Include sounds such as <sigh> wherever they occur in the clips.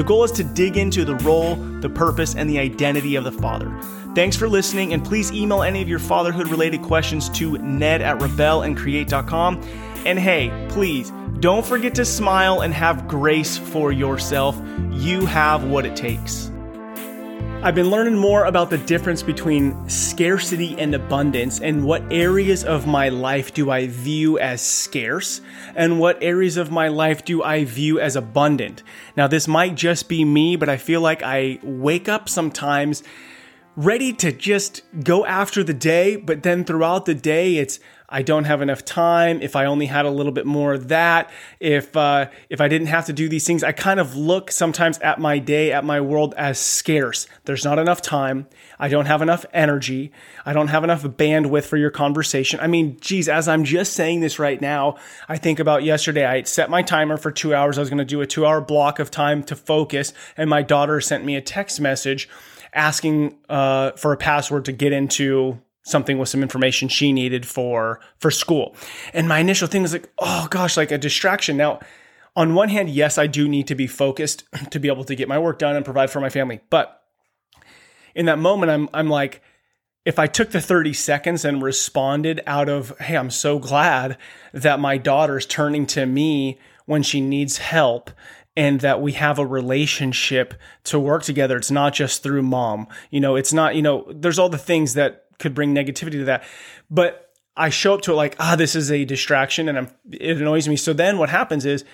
The goal is to dig into the role, the purpose, and the identity of the father. Thanks for listening, and please email any of your fatherhood related questions to ned at rebelandcreate.com. And hey, please don't forget to smile and have grace for yourself. You have what it takes. I've been learning more about the difference between scarcity and abundance and what areas of my life do I view as scarce and what areas of my life do I view as abundant. Now, this might just be me, but I feel like I wake up sometimes ready to just go after the day, but then throughout the day, it's I don't have enough time. If I only had a little bit more of that, if uh, if I didn't have to do these things, I kind of look sometimes at my day, at my world as scarce. There's not enough time. I don't have enough energy. I don't have enough bandwidth for your conversation. I mean, geez, as I'm just saying this right now, I think about yesterday. I set my timer for two hours. I was going to do a two hour block of time to focus, and my daughter sent me a text message asking uh, for a password to get into something with some information she needed for for school. And my initial thing was like, oh gosh, like a distraction. Now, on one hand, yes, I do need to be focused <clears throat> to be able to get my work done and provide for my family. But in that moment, I'm I'm like, if I took the 30 seconds and responded out of, hey, I'm so glad that my daughter's turning to me when she needs help and that we have a relationship to work together. It's not just through mom. You know, it's not, you know, there's all the things that could bring negativity to that. But I show up to it like, ah, this is a distraction and I'm, it annoys me. So then what happens is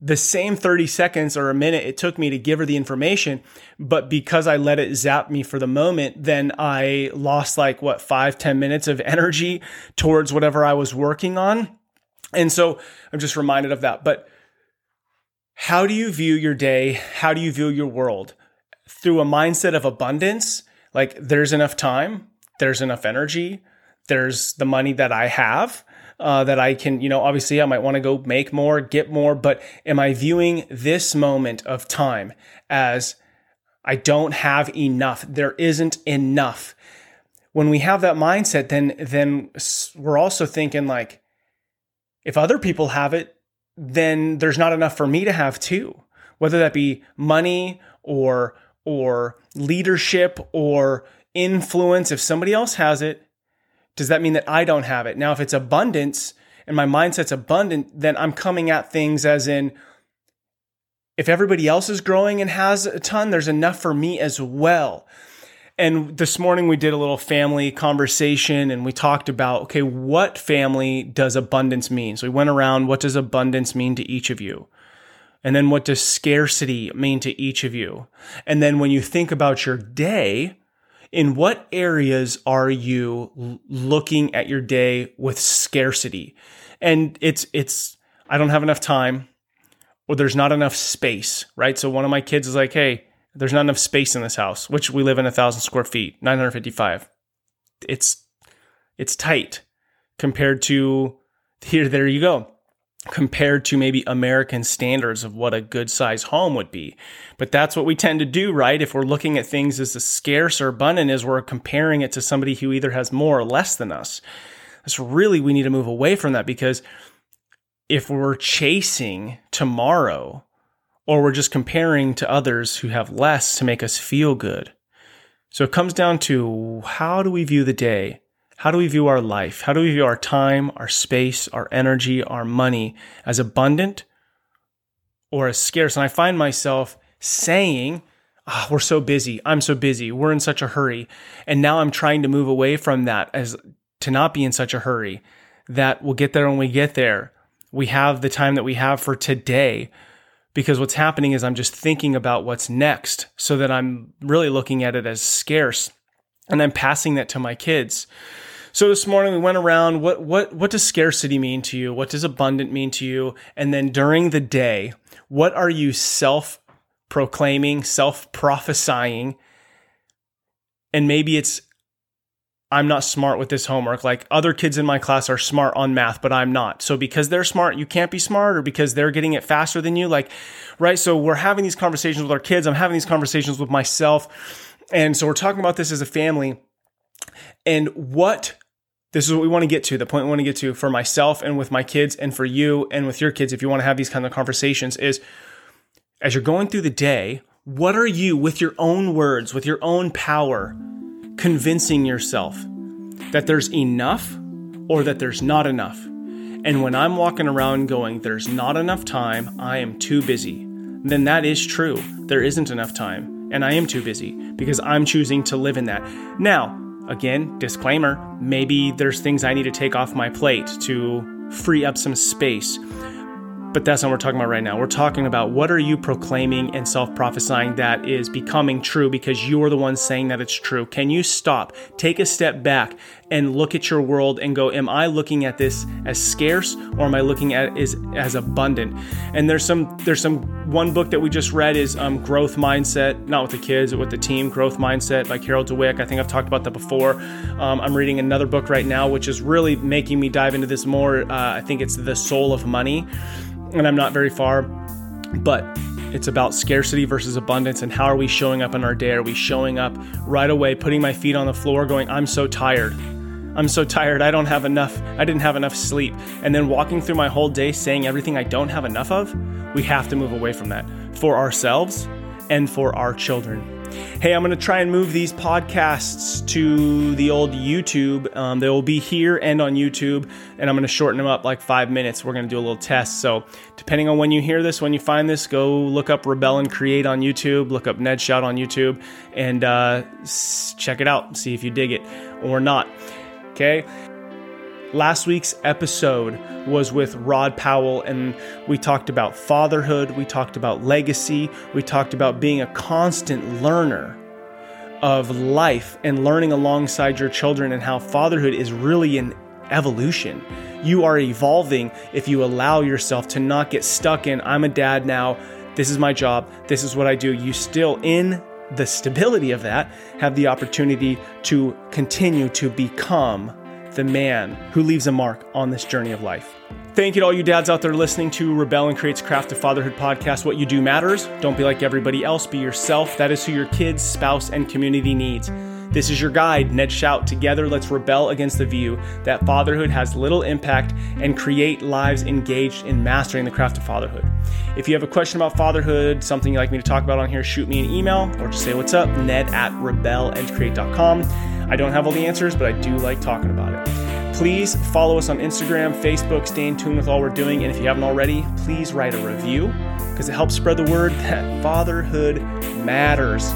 the same 30 seconds or a minute it took me to give her the information, but because I let it zap me for the moment, then I lost like what, five ten minutes of energy towards whatever I was working on. And so I'm just reminded of that. But how do you view your day? How do you view your world? Through a mindset of abundance, like there's enough time, there's enough energy, there's the money that I have. Uh, that I can, you know, obviously I might want to go make more, get more, but am I viewing this moment of time as I don't have enough? There isn't enough. When we have that mindset, then then we're also thinking like, if other people have it, then there's not enough for me to have too. Whether that be money or or leadership or influence, if somebody else has it, does that mean that I don't have it? Now, if it's abundance and my mindset's abundant, then I'm coming at things as in, if everybody else is growing and has a ton, there's enough for me as well. And this morning we did a little family conversation and we talked about, okay, what family does abundance mean? So we went around, what does abundance mean to each of you? And then what does scarcity mean to each of you? And then when you think about your day, in what areas are you looking at your day with scarcity? And it's, it's, I don't have enough time or there's not enough space, right? So one of my kids is like, Hey, there's not enough space in this house, which we live in a thousand square feet, 955. It's, it's tight compared to here, there you go compared to maybe American standards of what a good size home would be. But that's what we tend to do, right? If we're looking at things as a scarce or abundant, is we're comparing it to somebody who either has more or less than us. That's really, we need to move away from that because if we're chasing tomorrow or we're just comparing to others who have less to make us feel good. So it comes down to how do we view the day? How do we view our life? How do we view our time, our space, our energy, our money as abundant or as scarce? And I find myself saying, oh, we're so busy. I'm so busy. We're in such a hurry. And now I'm trying to move away from that as to not be in such a hurry that we'll get there when we get there. we have the time that we have for today because what's happening is I'm just thinking about what's next so that I'm really looking at it as scarce and I'm passing that to my kids. So this morning we went around what what what does scarcity mean to you? What does abundant mean to you? And then during the day, what are you self proclaiming, self prophesying? And maybe it's I'm not smart with this homework. Like other kids in my class are smart on math, but I'm not. So because they're smart, you can't be smart or because they're getting it faster than you. Like, right. So we're having these conversations with our kids. I'm having these conversations with myself. And so we're talking about this as a family and what this is what we want to get to. The point we want to get to for myself and with my kids and for you and with your kids, if you want to have these kind of conversations, is as you're going through the day, what are you with your own words, with your own power, convincing yourself that there's enough or that there's not enough? And when I'm walking around going, there's not enough time, I am too busy, then that is true. There isn't enough time, and I am too busy because I'm choosing to live in that. Now, Again, disclaimer maybe there's things I need to take off my plate to free up some space. But that's not what we're talking about right now. We're talking about what are you proclaiming and self prophesying that is becoming true because you're the one saying that it's true. Can you stop, take a step back, and look at your world and go, Am I looking at this as scarce or am I looking at it as, as abundant? And there's some, there's some, one book that we just read is um, Growth Mindset, not with the kids, but with the team, Growth Mindset by Carol Dweck. I think I've talked about that before. Um, I'm reading another book right now, which is really making me dive into this more. Uh, I think it's The Soul of Money and I'm not very far, but it's about scarcity versus abundance and how are we showing up in our day? Are we showing up right away, putting my feet on the floor, going, I'm so tired. I'm so tired. I don't have enough. I didn't have enough sleep. And then walking through my whole day saying everything I don't have enough of, we have to move away from that for ourselves and for our children. Hey, I'm going to try and move these podcasts to the old YouTube. Um, they will be here and on YouTube, and I'm going to shorten them up like five minutes. We're going to do a little test. So, depending on when you hear this, when you find this, go look up Rebel and Create on YouTube, look up Ned Schaut on YouTube, and uh, check it out. See if you dig it or not. Okay. Last week's episode was with Rod Powell, and we talked about fatherhood, we talked about legacy, we talked about being a constant learner of life and learning alongside your children, and how fatherhood is really an evolution. You are evolving if you allow yourself to not get stuck in, I'm a dad now, this is my job, this is what I do. You still, in the stability of that, have the opportunity to continue to become the man who leaves a mark on this journey of life. Thank you to all you dads out there listening to Rebel and Creates Craft of Fatherhood podcast. What you do matters. Don't be like everybody else. Be yourself. That is who your kids, spouse, and community needs. This is your guide, Ned Schaut. Together, let's rebel against the view that fatherhood has little impact and create lives engaged in mastering the craft of fatherhood. If you have a question about fatherhood, something you'd like me to talk about on here, shoot me an email or just say what's up, ned at rebelandcreate.com. I don't have all the answers, but I do like talking about it. Please follow us on Instagram, Facebook, stay in tune with all we're doing. And if you haven't already, please write a review because it helps spread the word that fatherhood matters.